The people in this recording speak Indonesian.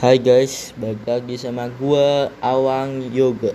Hai guys, balik lagi sama gua Awang Yoga.